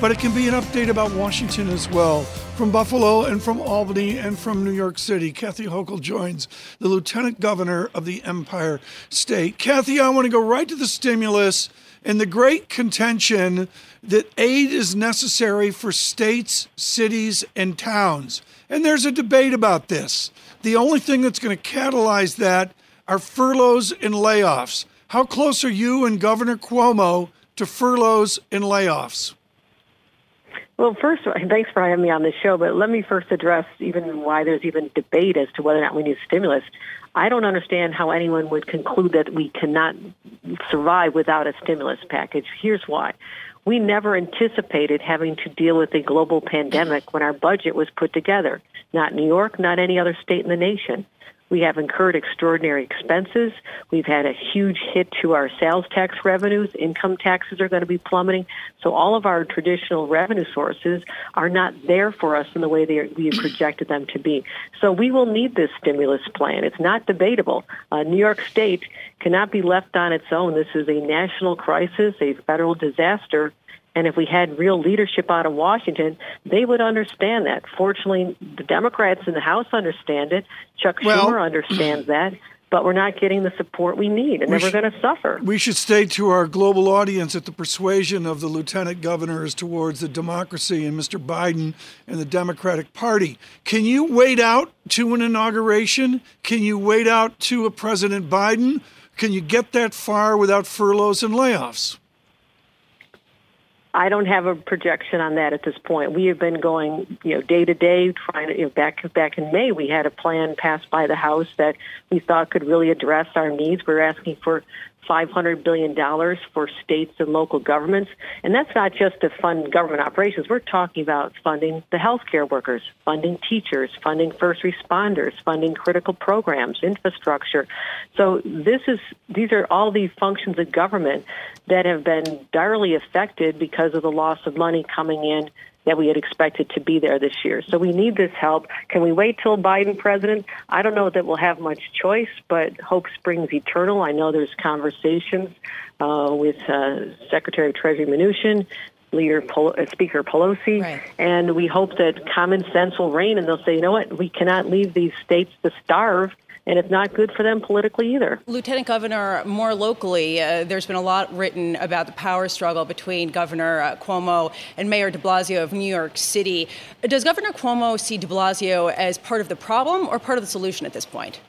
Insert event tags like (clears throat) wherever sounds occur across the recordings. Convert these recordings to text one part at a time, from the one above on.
but it can be an update about Washington as well from Buffalo and from Albany and from New York City. Kathy Hochul joins the Lieutenant Governor of the Empire State. Kathy, I want to go right to the stimulus and the great contention that aid is necessary for states, cities, and towns. And there's a debate about this. The only thing that's going to catalyze that are furloughs and layoffs. How close are you and Governor Cuomo to furloughs and layoffs? Well, first, thanks for having me on the show, but let me first address even why there's even debate as to whether or not we need stimulus. I don't understand how anyone would conclude that we cannot survive without a stimulus package. Here's why. We never anticipated having to deal with a global pandemic when our budget was put together. Not New York, not any other state in the nation. We have incurred extraordinary expenses. We've had a huge hit to our sales tax revenues. Income taxes are going to be plummeting. So all of our traditional revenue sources are not there for us in the way they are, we projected them to be. So we will need this stimulus plan. It's not debatable. Uh, New York State cannot be left on its own. This is a national crisis, a federal disaster, and if we had real leadership out of Washington, they would understand that. Fortunately, the Democrats in the House understand it. Chuck well, Schumer understands (clears throat) that. But we're not getting the support we need, and we then we're going to suffer. We should state to our global audience that the persuasion of the lieutenant governor is towards the democracy and Mr. Biden and the Democratic Party. Can you wait out to an inauguration? Can you wait out to a President Biden? Can you get that far without furloughs and layoffs? I don't have a projection on that at this point. We have been going, you know, day to day, trying to. You know, back back in May, we had a plan passed by the House that we thought could really address our needs. We we're asking for $500 billion for states and local governments. And that's not just to fund government operations. We're talking about funding the healthcare workers, funding teachers, funding first responders, funding critical programs, infrastructure. So this is, these are all the functions of government that have been direly affected because of the loss of money coming in that we had expected to be there this year. So we need this help. Can we wait till Biden president? I don't know that we'll have much choice, but hope springs eternal. I know there's conversations uh, with uh, Secretary of Treasury Mnuchin, Leader Pol- uh, Speaker Pelosi, right. and we hope that common sense will reign, and they'll say, you know what, we cannot leave these states to starve and it's not good for them politically either. Lieutenant Governor, more locally, uh, there's been a lot written about the power struggle between Governor uh, Cuomo and Mayor de Blasio of New York City. Does Governor Cuomo see de Blasio as part of the problem or part of the solution at this point?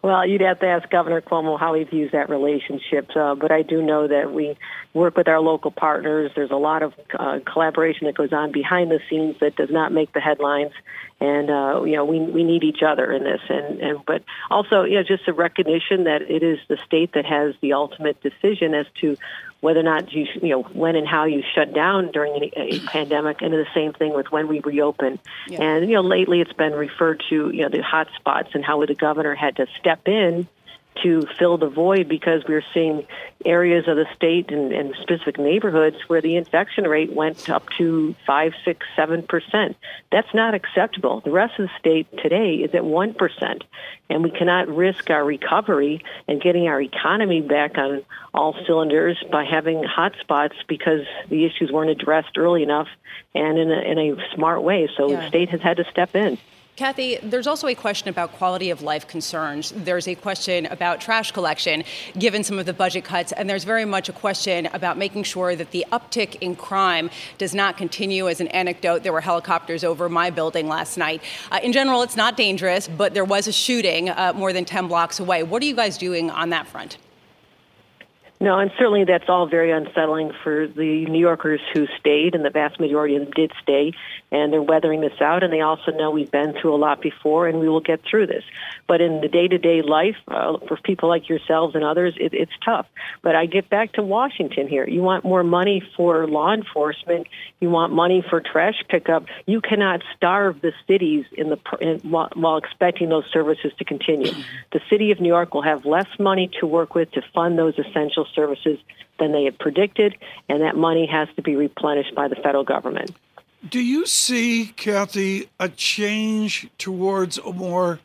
Well, you'd have to ask Governor Cuomo how he views that relationship. Uh, but I do know that we work with our local partners. There's a lot of uh, collaboration that goes on behind the scenes that does not make the headlines. And uh, you know, we we need each other in this. And and but also, you know, just a recognition that it is the state that has the ultimate decision as to whether or not you, you know, when and how you shut down during a, a (clears throat) pandemic, and the same thing with when we reopen. Yeah. And you know, lately it's been referred to, you know, the hot spots and how the governor had to step in to fill the void because we are seeing areas of the state and, and, specific neighborhoods where the infection rate went up to five, six, seven percent. That's not acceptable. The rest of the state today is at one percent, and we cannot risk our recovery and getting our economy back on all cylinders by having hot spots because the issues weren't addressed early enough and in a, in a smart way. So yeah. the state has had to step in. Kathy, there's also a question about quality of life concerns. There's a question about trash collection, given some of the budget cuts, and there's very much a question about making sure that the uptick in crime does not continue. As an anecdote, there were helicopters over my building last night. Uh, in general, it's not dangerous, but there was a shooting uh, more than 10 blocks away. What are you guys doing on that front? No, and certainly that's all very unsettling for the New Yorkers who stayed, and the vast majority of them did stay, and they're weathering this out, and they also know we've been through a lot before, and we will get through this. But in the day-to-day life, uh, for people like yourselves and others, it, it's tough. But I get back to Washington here. You want more money for law enforcement. You want money for trash pickup. You cannot starve the cities in the in, while, while expecting those services to continue. The city of New York will have less money to work with to fund those essential services than they had predicted, and that money has to be replenished by the federal government. Do you see, Kathy, a change towards a more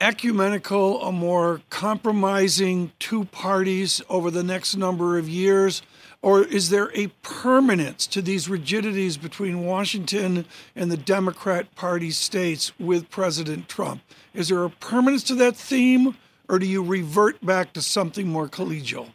ecumenical, a more compromising two parties over the next number of years? Or is there a permanence to these rigidities between Washington and the Democrat Party states with President Trump? Is there a permanence to that theme, or do you revert back to something more collegial?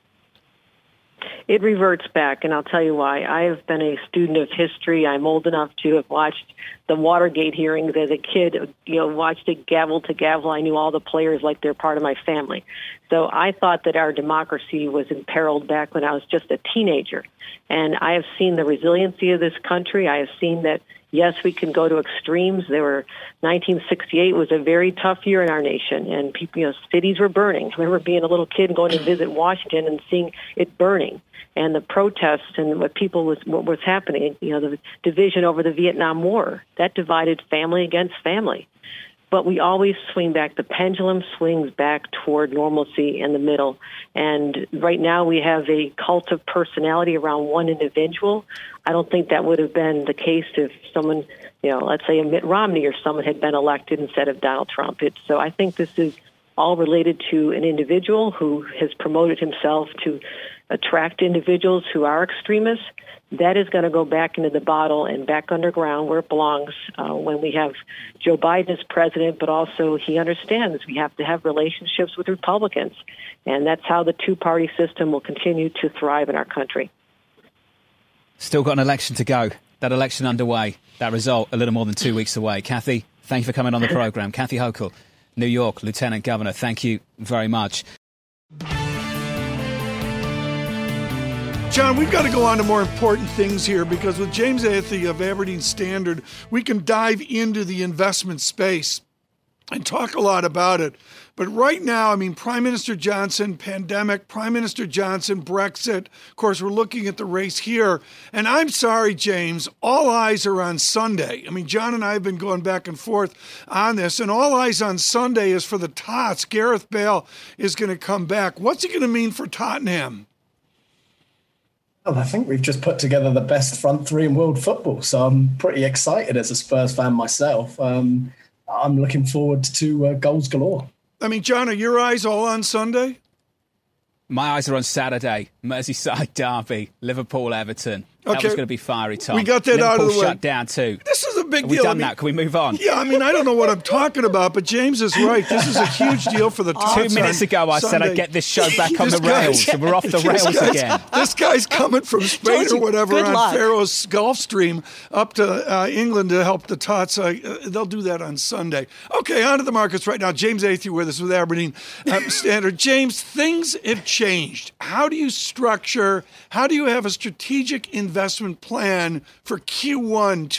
It reverts back, and I'll tell you why. I have been a student of history. I'm old enough to have watched the Watergate hearings as a kid. You know, watched it gavel to gavel. I knew all the players like they're part of my family. So I thought that our democracy was imperiled back when I was just a teenager. And I have seen the resiliency of this country. I have seen that yes, we can go to extremes. There were 1968 was a very tough year in our nation, and people, you know, cities were burning. I remember being a little kid and going to visit Washington and seeing it burning, and the protests and what people was what was happening. You know, the division over the Vietnam War that divided family against family but we always swing back. The pendulum swings back toward normalcy in the middle. And right now we have a cult of personality around one individual. I don't think that would have been the case if someone, you know, let's say a Mitt Romney or someone had been elected instead of Donald Trump. It's, so I think this is all related to an individual who has promoted himself to attract individuals who are extremists that is going to go back into the bottle and back underground where it belongs uh, when we have Joe Biden as president, but also he understands we have to have relationships with Republicans. And that's how the two party system will continue to thrive in our country. Still got an election to go. That election underway. That result a little more than two weeks away. Kathy, thank you for coming on the program. Kathy Hochul, New York Lieutenant Governor, thank you very much. John, we've got to go on to more important things here because with James Athey of Aberdeen Standard, we can dive into the investment space and talk a lot about it. But right now, I mean, Prime Minister Johnson, pandemic, Prime Minister Johnson, Brexit. Of course, we're looking at the race here. And I'm sorry, James, all eyes are on Sunday. I mean, John and I have been going back and forth on this, and all eyes on Sunday is for the Tots. Gareth Bale is going to come back. What's he going to mean for Tottenham? Well, I think we've just put together the best front three in world football, so I'm pretty excited as a Spurs fan myself. Um, I'm looking forward to uh, goals galore. I mean, John, are your eyes all on Sunday? My eyes are on Saturday, Merseyside (laughs) derby, Liverpool Everton. Okay. That was going to be fiery time. We got that Liverpool out of the way. shut down too. This is a big Have deal. We done I mean, that. Can we move on? Yeah, I mean, I don't know what I'm talking about, but James is right. This is a huge deal for the Two minutes ago, I Sunday. said I'd get this show back on the rails, and we're off the (laughs) rails again. This guy's coming from Spain or whatever on luck. Faroes Gulf Stream up to uh, England to help the Tots. Uh, they'll do that on Sunday. Okay, on to the markets right now. James Athey with us with Aberdeen um, (laughs) Standard. James, things have changed. How do you structure? How do you have a strategic investment plan for Q1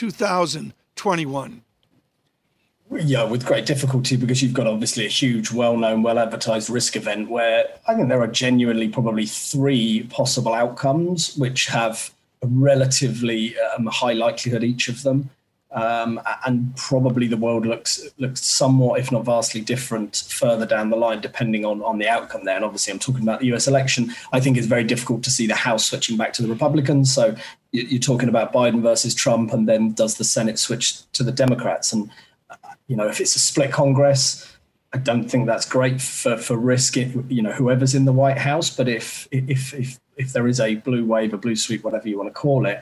2021? Yeah, with great difficulty because you've got obviously a huge, well known, well advertised risk event where I think there are genuinely probably three possible outcomes which have a relatively um, high likelihood each of them. Um, and probably the world looks looks somewhat, if not vastly different, further down the line, depending on on the outcome there. And obviously, I'm talking about the U.S. election. I think it's very difficult to see the House switching back to the Republicans. So you're talking about Biden versus Trump, and then does the Senate switch to the Democrats? And you know, if it's a split Congress, I don't think that's great for for risk. If, you know, whoever's in the White House, but if if if if there is a blue wave, a blue sweep, whatever you want to call it,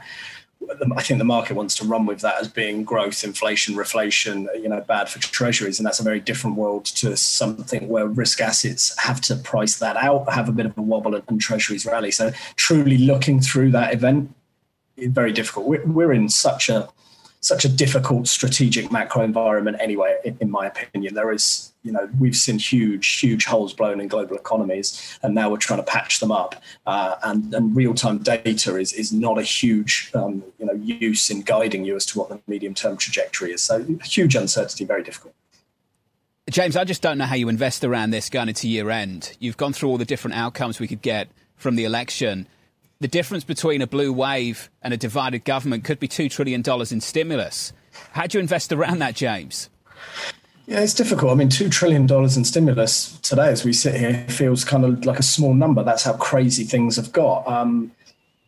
I think the market wants to run with that as being growth, inflation, reflation, you know, bad for treasuries. And that's a very different world to something where risk assets have to price that out, have a bit of a wobble and treasuries rally. So truly looking through that event, very difficult. We're, we're in such a such a difficult strategic macro environment anyway. In, in my opinion, there is you know we've seen huge huge holes blown in global economies, and now we're trying to patch them up. Uh, and and real time data is is not a huge um, you know use in guiding you as to what the medium term trajectory is. So huge uncertainty, very difficult. James, I just don't know how you invest around this going into year end. You've gone through all the different outcomes we could get from the election. The difference between a blue wave and a divided government could be $2 trillion in stimulus. How do you invest around that, James? Yeah, it's difficult. I mean, $2 trillion in stimulus today, as we sit here, feels kind of like a small number. That's how crazy things have got. Um,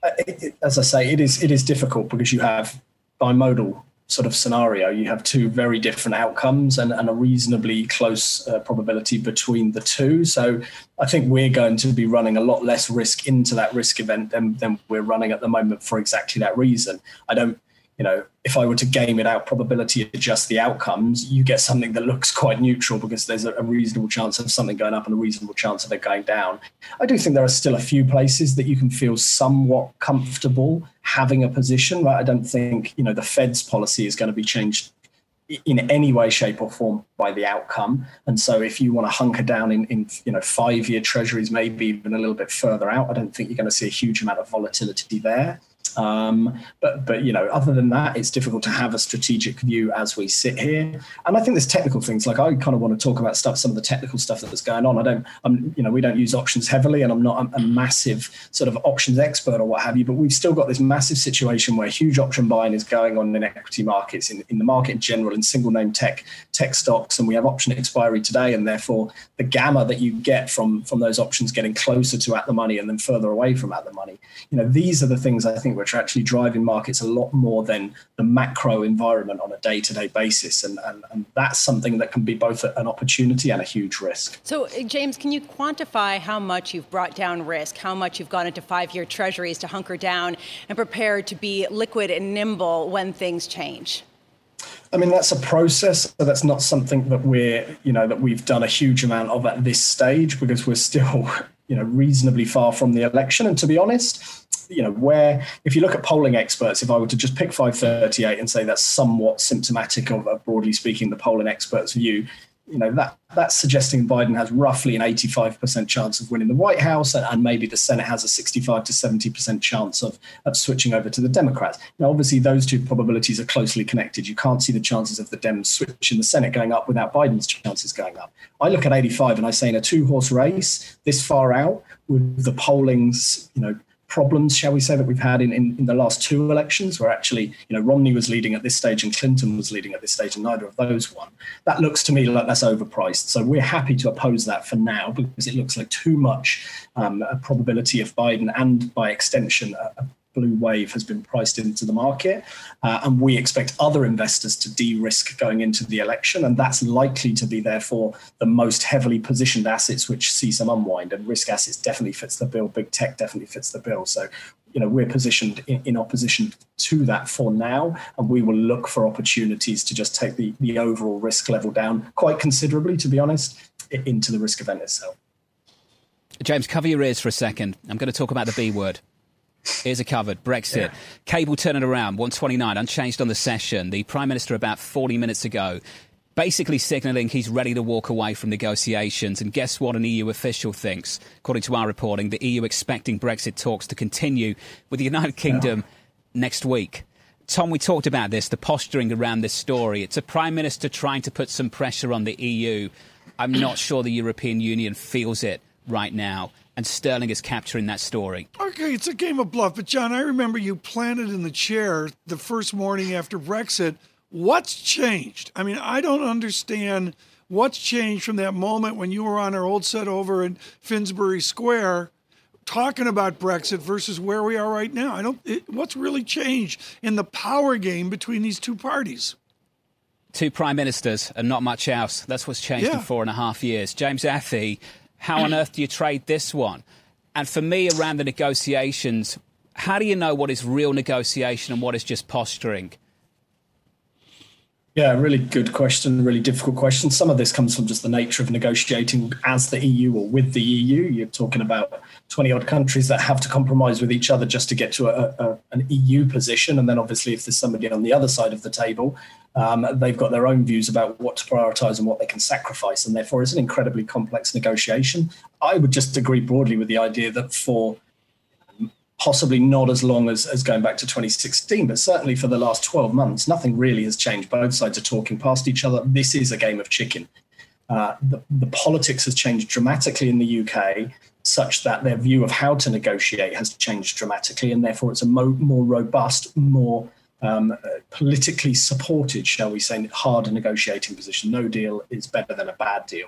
it, it, as I say, it is, it is difficult because you have bimodal sort of scenario, you have two very different outcomes and, and a reasonably close uh, probability between the two. So I think we're going to be running a lot less risk into that risk event than, than we're running at the moment for exactly that reason. I don't you know, if I were to game it out, probability adjust the outcomes, you get something that looks quite neutral because there's a, reasonable chance of something going up and a reasonable chance of it going down. I do think there are still a few places that you can feel somewhat comfortable having a position. Right? I don't think you know the Fed's policy is going to be changed in any way, shape, or form by the outcome. And so, if you want to hunker down in, in you know five-year treasuries, maybe even a little bit further out, I don't think you're going to see a huge amount of volatility there. Um, but but you know, other than that, it's difficult to have a strategic view as we sit here. And I think there's technical things. Like I kind of want to talk about stuff, some of the technical stuff that's going on. I don't, I'm you know, we don't use options heavily, and I'm not a, a massive sort of options expert or what have you. But we've still got this massive situation where huge option buying is going on in equity markets, in, in the market in general, in single name tech tech stocks, and we have option expiry today, and therefore the gamma that you get from from those options getting closer to at the money and then further away from at the money. You know, these are the things I think which are actually driving markets a lot more than the macro environment on a day to day basis. And, and, and that's something that can be both an opportunity and a huge risk. So, uh, James, can you quantify how much you've brought down risk, how much you've gone into five year treasuries to hunker down and prepare to be liquid and nimble when things change? I mean, that's a process. So that's not something that we're, you know, that we've done a huge amount of at this stage because we're still, (laughs) you know, reasonably far from the election. And to be honest, you know, where if you look at polling experts, if I were to just pick 538 and say that's somewhat symptomatic of, broadly speaking, the polling experts' view, you know that that's suggesting Biden has roughly an 85% chance of winning the White House, and, and, maybe the Senate has a 65 to 70% chance of, of switching over to the Democrats. Now, obviously, those two probabilities are closely connected. You can't see the chances of the Dems switching the Senate going up without Biden's chances going up. I look at 85 and I say in a two-horse race this far out, with the polling's you know problems, shall we say, that we've had in, in, in, the last two elections, where actually, you know, Romney was leading at this stage and Clinton was leading at this stage, and neither of those won. That looks to me like that's overpriced. So we're happy to oppose that for now because it looks like too much um, a probability of Biden and, by extension, a, blue wave has been priced into the market. Uh, and we expect other investors to de risk going into the election. And that's likely to be, therefore, the most heavily positioned assets which see some unwind. And risk assets definitely fits the bill. Big tech definitely fits the bill. So, you know, we're positioned in, in opposition to that for now. And we will look for opportunities to just take the, the overall risk level down quite considerably, to be honest, into the risk event itself. James, cover your ears for a second. I'm going to talk about the B word. Here's a covered Brexit. Yeah. Cable turning around, 129, unchanged on the session. The Prime Minister, about 40 minutes ago, basically signalling he's ready to walk away from negotiations. And guess what an EU official thinks? According to our reporting, the EU expecting Brexit talks to continue with the United Kingdom yeah. next week. Tom, we talked about this, the posturing around this story. It's a Prime Minister trying to put some pressure on the EU. I'm not sure the European Union feels it right now and Sterling is capturing that story. Okay, it's a game of bluff. But, John, I remember you planted in the chair the first morning after Brexit. What's changed? I mean, I don't understand what's changed from that moment when you were on our old set over in Finsbury Square talking about Brexit versus where we are right now. I don't. It, what's really changed in the power game between these two parties? Two prime ministers and not much else. That's what's changed yeah. in four and a half years. James Athey how on earth do you trade this one? And for me, around the negotiations, how do you know what is real negotiation and what is just posturing? Yeah, really good question, really difficult question. Some of this comes from just the nature of negotiating as the EU or with the EU. You're talking about 20 odd countries that have to compromise with each other just to get to a, a, an EU position. And then obviously, if there's somebody on the other side of the table, um, they've got their own views about what to prioritize and what they can sacrifice. And therefore, it's an incredibly complex negotiation. I would just agree broadly with the idea that for possibly not as long as, as going back to 2016, but certainly for the last 12 months, nothing really has changed. Both sides are talking past each other. This is a game of chicken. Uh, the, the politics has changed dramatically in the UK, such that their view of how to negotiate has changed dramatically, and therefore it's a mo- more robust, more um, politically supported, shall we say, harder negotiating position. No deal is better than a bad deal.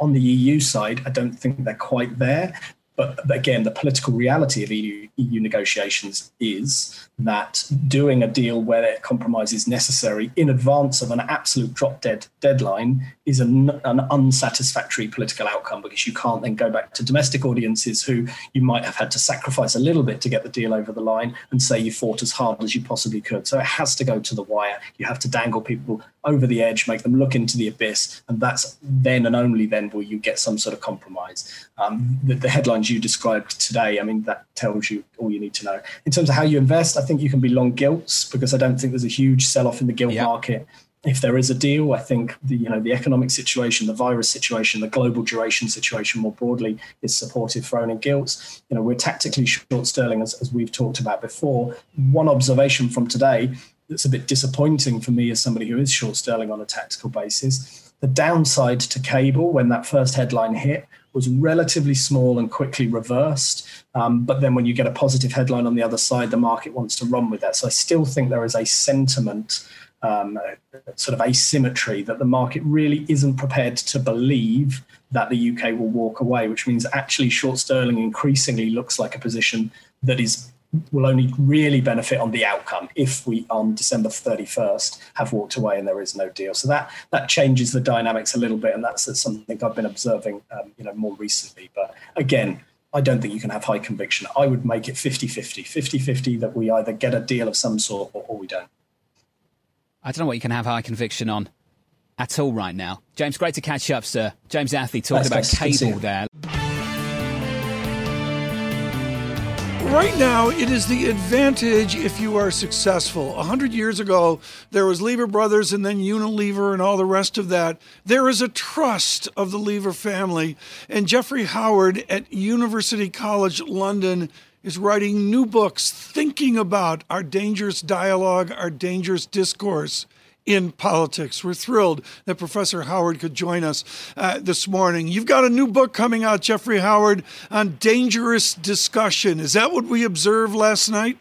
On the EU side, I don't think they're quite there. But again, the political reality of EU, EU negotiations is that doing a deal where a compromise is necessary in advance of an absolute drop dead deadline is an, an, unsatisfactory political outcome because you can't then go back to domestic audiences who you might have had to sacrifice a little bit to get the deal over the line and say you fought as hard as you possibly could. So it has to go to the wire. You have to dangle people over the edge, make them look into the abyss, and that's then and only then will you get some sort of compromise. Um, the, the, headlines you described today, I mean, that tells you all you need to know. In terms of how you invest, I think you can be long gilts because I don't think there's a huge sell-off in the gilt yep. market. If there is a deal, I think the you know the economic situation, the virus situation, the global duration situation more broadly is supportive for owning gilts. You know, we're tactically short sterling as, as we've talked about before. One observation from today that's a bit disappointing for me as somebody who is short sterling on a tactical basis. The downside to cable when that first headline hit was relatively small and quickly reversed. Um, but then when you get a positive headline on the other side, the market wants to run with that. So I still think there is a sentiment, um, sort of asymmetry, that the market really isn't prepared to believe that the UK will walk away, which means actually short sterling increasingly looks like a position that is will only really benefit on the outcome if we on December 31st have walked away and there is no deal. So that that changes the dynamics a little bit, and that's, something I've been observing, um, you know, more recently. But again, I don't think you can have high conviction. I would make it 50-50, 50-50 that we either get a deal of some sort or, or we don't. I don't know what you can have high conviction on at all right now. James, great to catch up, sir. James Athey talking about cable there. Right now, it is the advantage if you are successful. A hundred years ago, there was Lever Brothers and then Unilever and all the rest of that. There is a trust of the Lever family. And Jeffrey Howard at University College London is writing new books thinking about our dangerous dialogue, our dangerous discourse in politics. We're thrilled that Professor Howard could join us uh, this morning. You've got a new book coming out, Jeffrey Howard, on dangerous discussion. Is that what we observed last night?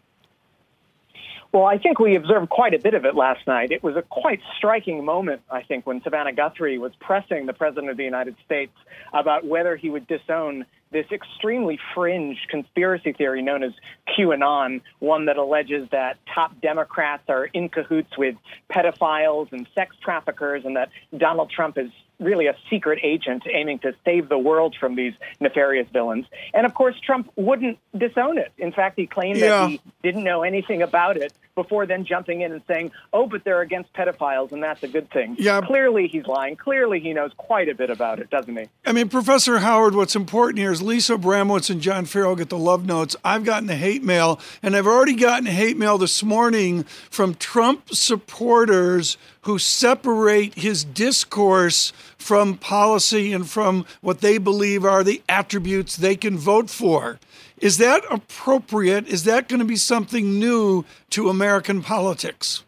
Well, I think we observed quite a bit of it last night. It was a quite striking moment, I think, when Savannah Guthrie was pressing the President of the United States about whether he would disown this extremely fringe conspiracy theory known as QAnon, one that alleges that top Democrats are in cahoots with pedophiles and sex traffickers, and that Donald Trump is really a secret agent aiming to save the world from these nefarious villains. And of course, Trump wouldn't disown it. In fact, he claimed yeah. that he didn't know anything about it before then jumping in and saying, oh, but they're against pedophiles, and that's a good thing. Yeah. Clearly, he's lying. Clearly, he knows quite a bit about it, doesn't he? I mean, Professor Howard, what's important here is Lisa Abramowicz and John Ferro get the love notes. I've gotten the hate mail, and I've already gotten hate mail this morning from Trump supporters who separate his discourse from policy and from what they believe are the attributes they can vote for. Is that appropriate? Is that going to be something new to American politics?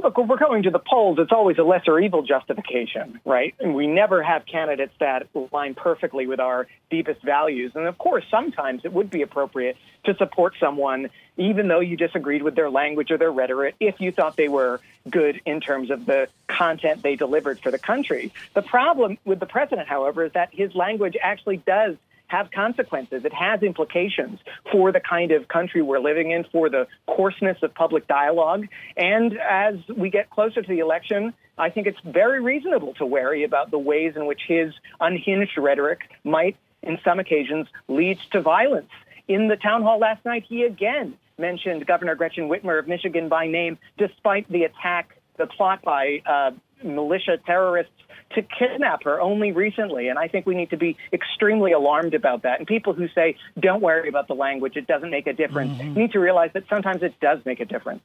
Look, when we're going to the polls, it's always a lesser evil justification, right? And we never have candidates that align perfectly with our deepest values. And of course, sometimes it would be appropriate to support someone, even though you disagreed with their language or their rhetoric, if you thought they were good in terms of the content they delivered for the country. The problem with the president, however, is that his language actually does have consequences. It has implications for the kind of country we're living in, for the coarseness of public dialogue. And as we get closer to the election, I think it's very reasonable to worry about the ways in which his unhinged rhetoric might, in some occasions, lead to violence. In the town hall last night, he again mentioned Governor Gretchen Whitmer of Michigan by name, despite the attack the plot by uh, militia terrorists to kidnap her only recently. And I think we need to be extremely alarmed about that. And people who say, don't worry about the language, it doesn't make a difference, mm-hmm. need to realize that sometimes it does make a difference.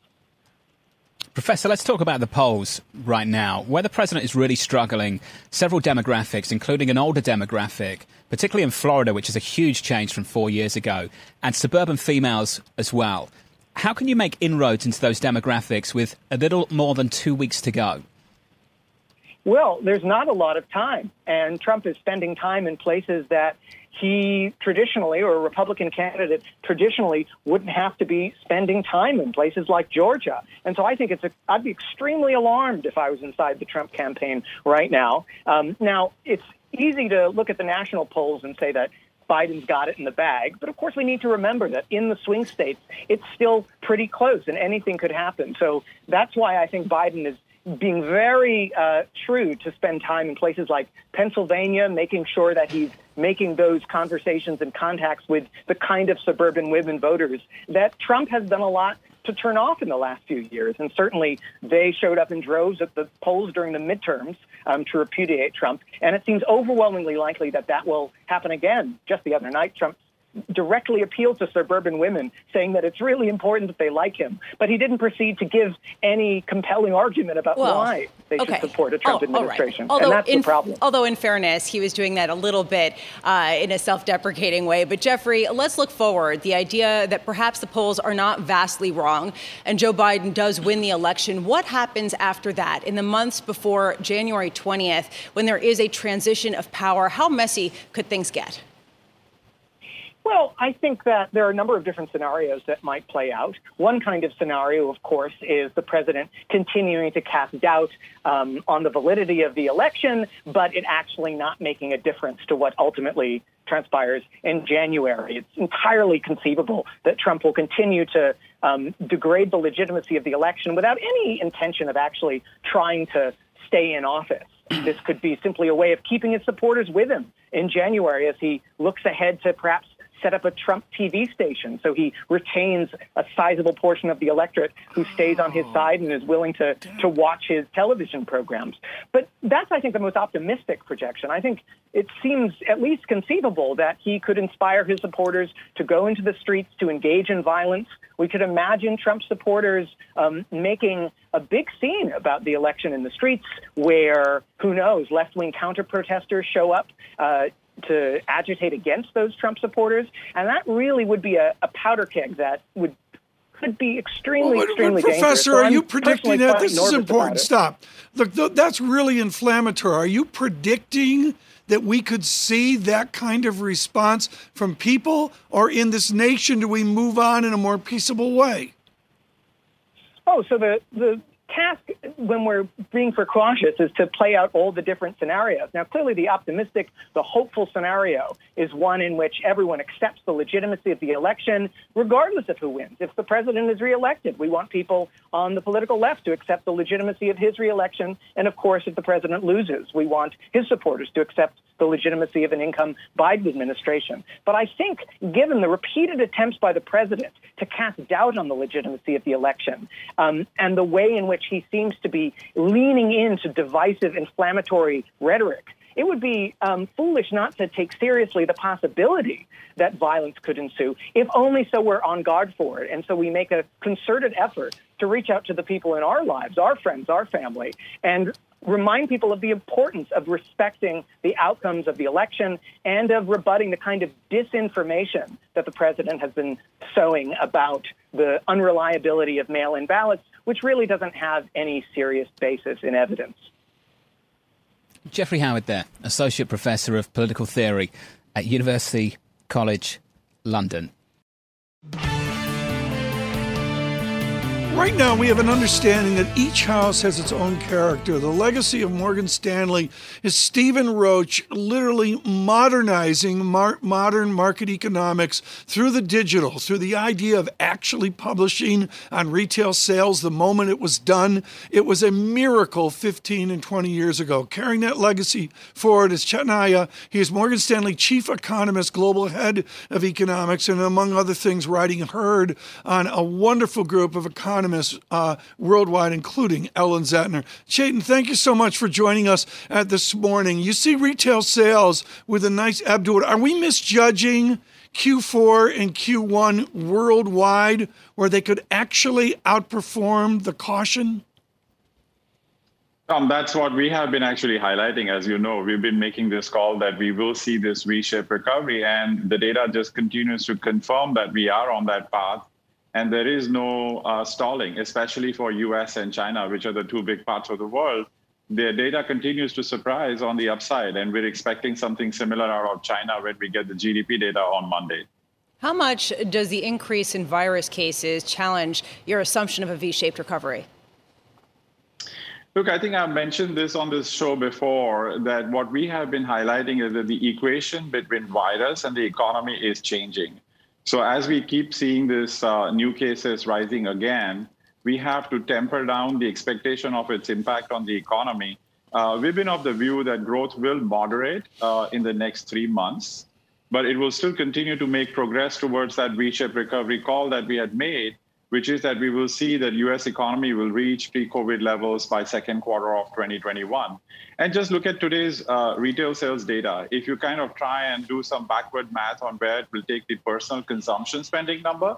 Professor, let's talk about the polls right now. Where the president is really struggling, several demographics, including an older demographic, particularly in Florida, which is a huge change from four years ago, and suburban females as well. How can you make inroads into those demographics with a little more than two weeks to go? Well, there's not a lot of time, and Trump is spending time in places that he traditionally, or a Republican candidate traditionally, wouldn't have to be spending time in places like Georgia. And so I think it's a, I'd be extremely alarmed if I was inside the Trump campaign right now. Um, now, it's easy to look at the national polls and say that Biden's got it in the bag. But of course, we need to remember that in the swing states, it's still pretty close and anything could happen. So that's why I think Biden is being very uh, true to spend time in places like Pennsylvania, making sure that he's making those conversations and contacts with the kind of suburban women voters that Trump has done a lot to turn off in the last few years. And certainly they showed up in droves at the polls during the midterms um, to repudiate Trump. And it seems overwhelmingly likely that that will happen again. Just the other night, Trump directly appealed to suburban women, saying that it's really important that they like him. But he didn't proceed to give any compelling argument about well, why they okay. should support a Trump oh, administration. Right. Although, and that's in, the problem. Although, in fairness, he was doing that a little bit uh, in a self deprecating way. But, Jeffrey, let's look forward. The idea that perhaps the polls are not vastly wrong and Joe Biden does win the election. What happens after that in the months before January 20th when there is a transition of power? How messy could things get? Well, I think that there are a number of different scenarios that might play out. One kind of scenario, of course, is the president continuing to cast doubt um, on the validity of the election, but it actually not making a difference to what ultimately transpires in January. It's entirely conceivable that Trump will continue to um, degrade the legitimacy of the election without any intention of actually trying to stay in office. This could be simply a way of keeping his supporters with him in January as he looks ahead to perhaps set up a Trump TV station so he retains a sizable portion of the electorate who stays on his side and is willing to, to watch his television programs. But that's, I think, the most optimistic projection. I think it seems at least conceivable that he could inspire his supporters to go into the streets to engage in violence. We could imagine Trump supporters um, making a big scene about the election in the streets where, who knows, left wing counter protesters show up. Uh, to agitate against those Trump supporters, and that really would be a, a powder keg that would could be extremely, well, extremely Professor, dangerous. Professor, are you predicting that? This is important. Stop. Look, th- that's really inflammatory. Are you predicting that we could see that kind of response from people, or in this nation, do we move on in a more peaceable way? Oh, so the, the task when we're being precautious is to play out all the different scenarios. Now, clearly, the optimistic, the hopeful scenario is one in which everyone accepts the legitimacy of the election, regardless of who wins. If the president is reelected, we want people on the political left to accept the legitimacy of his reelection. And of course, if the president loses, we want his supporters to accept the legitimacy of an income Biden administration. But I think, given the repeated attempts by the president to cast doubt on the legitimacy of the election um, and the way in which he seems to be leaning into divisive, inflammatory rhetoric, it would be um, foolish not to take seriously the possibility that violence could ensue, if only so we're on guard for it. And so we make a concerted effort to reach out to the people in our lives, our friends, our family, and remind people of the importance of respecting the outcomes of the election and of rebutting the kind of disinformation that the president has been sowing about the unreliability of mail in ballots, which really doesn't have any serious basis in evidence. Jeffrey Howard, there, Associate Professor of Political Theory at University College London. Right now, we have an understanding that each house has its own character. The legacy of Morgan Stanley is Stephen Roach literally modernizing mar- modern market economics through the digital, through the idea of actually publishing on retail sales the moment it was done. It was a miracle 15 and 20 years ago. Carrying that legacy forward is Chetan Ahya. He is Morgan Stanley chief economist, global head of economics, and among other things, writing Herd on a wonderful group of economists economists uh, worldwide, including Ellen Zentner. Chetan, thank you so much for joining us at this morning. You see retail sales with a nice it. Are we misjudging Q4 and Q1 worldwide where they could actually outperform the caution? Um, that's what we have been actually highlighting. As you know, we've been making this call that we will see this V-shaped recovery, and the data just continues to confirm that we are on that path. And there is no uh, stalling, especially for US and China, which are the two big parts of the world. Their data continues to surprise on the upside, and we're expecting something similar out of China when we get the GDP data on Monday. How much does the increase in virus cases challenge your assumption of a V shaped recovery? Look, I think I've mentioned this on this show before that what we have been highlighting is that the equation between virus and the economy is changing. So as we keep seeing this uh, new cases rising again, we have to temper down the expectation of its impact on the economy. Uh, we've been of the view that growth will moderate uh, in the next three months, but it will still continue to make progress towards that V-shaped recovery call that we had made which is that we will see that US economy will reach pre-COVID levels by second quarter of 2021. And just look at today's uh, retail sales data. If you kind of try and do some backward math on where it will take the personal consumption spending number,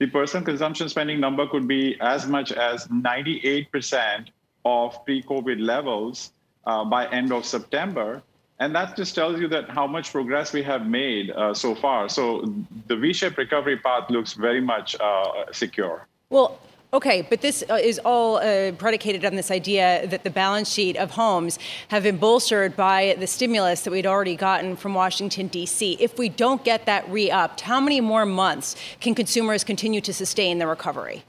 the personal consumption spending number could be as much as 98% of pre-COVID levels uh, by end of September. And that just tells you that how much progress we have made uh, so far. So the V-shaped recovery path looks very much uh, secure. Well, Okay, but this uh, is all uh, predicated on this idea that the balance sheet of homes have been bolstered by the stimulus that we'd already gotten from Washington, D.C. If we don't get that re upped, how many more months can consumers continue to sustain the recovery?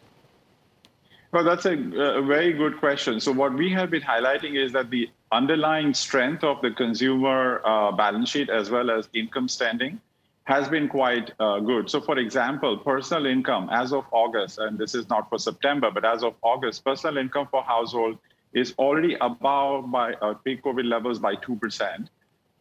Well, that's a, a, very good question. So, what we have been highlighting is that the underlying strength of the consumer uh, balance sheet as well as income standing has been quite uh, good. So, for example, personal income as of August, and this is not for September, but as of August, personal income for household is already above by uh, pre-COVID levels by two percent.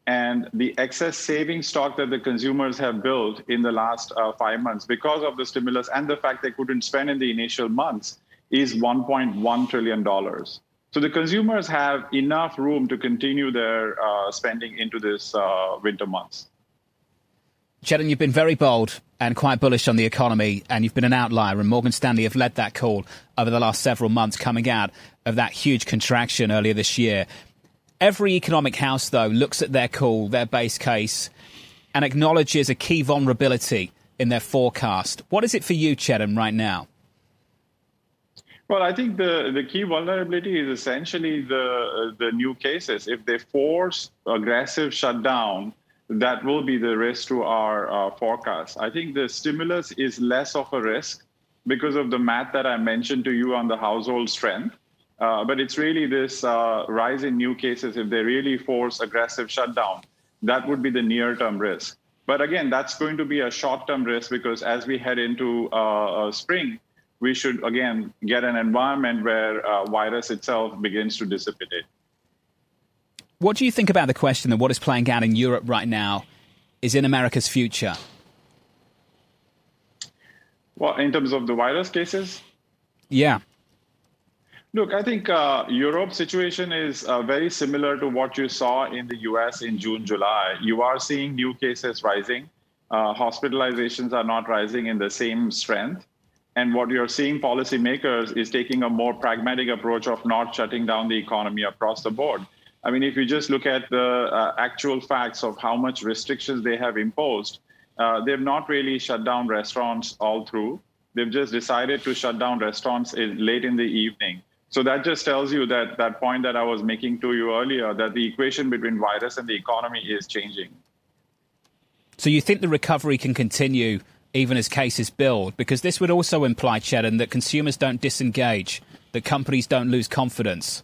And the excess saving stock that the consumers have built in the last uh, five months because of the stimulus and the fact they couldn't spend in the initial months is $1.1 trillion. So the consumers have enough room to continue their uh, spending into this uh, winter months. Chetan, you've been very bold and quite bullish on the economy, and you've been an outlier, and Morgan Stanley have led that call over the last several months coming out of that huge contraction earlier this year. Every economic house, though, looks at their call, their base case, and acknowledges a key vulnerability in their forecast. What is it for you, Chetan, right now? Well, I think the, the key vulnerability is essentially the the new cases. If they force aggressive shutdown, that will be the risk to our uh, forecast. I think the stimulus is less of a risk because of the math that I mentioned to you on the household strength. Uh, but it's really this uh, rise in new cases. If they really force aggressive shutdown, that would be the near term risk. But again, that's going to be a short term risk because as we head into uh, uh, spring, we should again get an environment where uh, virus itself begins to dissipate. What do you think about the question that what is playing out in Europe right now is in America's future? Well, in terms of the virus cases? Yeah. Look, I think uh, Europe's situation is uh, very similar to what you saw in the US in June, July. You are seeing new cases rising. Uh, hospitalizations are not rising in the same strength. And what you're seeing policymakers is taking a more pragmatic approach of not shutting down the economy across the board. I mean, if you just look at the uh, actual facts of how much restrictions they have imposed, uh, they've not really shut down restaurants all through. They've just decided to shut down restaurants in, late in the evening. So that just tells you that that point that I was making to you earlier, that the equation between virus and the economy is changing. So you think the recovery can continue even as cases build? Because this would also imply, Chetan, that consumers don't disengage, that companies don't lose confidence.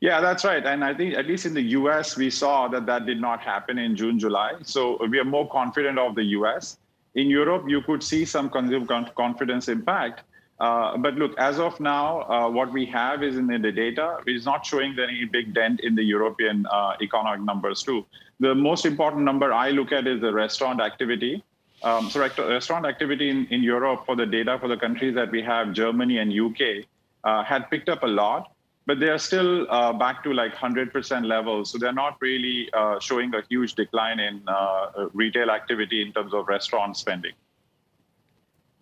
Yeah, that's right. And I think at least in the US, we saw that that did not happen in June, July. So we are more confident of the US. In Europe, you could see some consumer confidence impact. Uh, but look, as of now, uh, what we have is in the data is not showing any big dent in the European uh, economic numbers too. The most important number I look at is the restaurant activity. Um, so restaurant activity in, in Europe for the data for the countries that we have, Germany and UK, uh, had picked up a lot, but they are still uh, back to like 100% levels. So they're not really uh, showing a huge decline in uh, retail activity in terms of restaurant spending.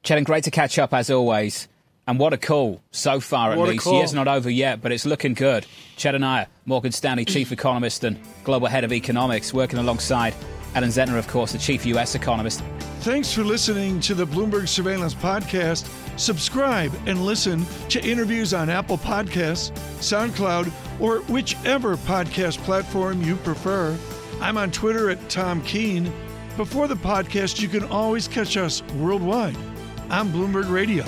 Chetan, great to catch up as always. And what a call so far, at what least. Year's not over yet, but it's looking good. Chetan Ahya, Morgan Stanley Chief Economist and Global Head of Economics, working alongside Ellen Zentner, of course, the Chief U.S. Economist. Thanks for listening to the Bloomberg Surveillance Podcast. Subscribe and listen to interviews on Apple Podcasts, SoundCloud, or whichever podcast platform you prefer. I'm on Twitter at Tom Keene. Before the podcast, you can always catch us worldwide on Bloomberg Radio.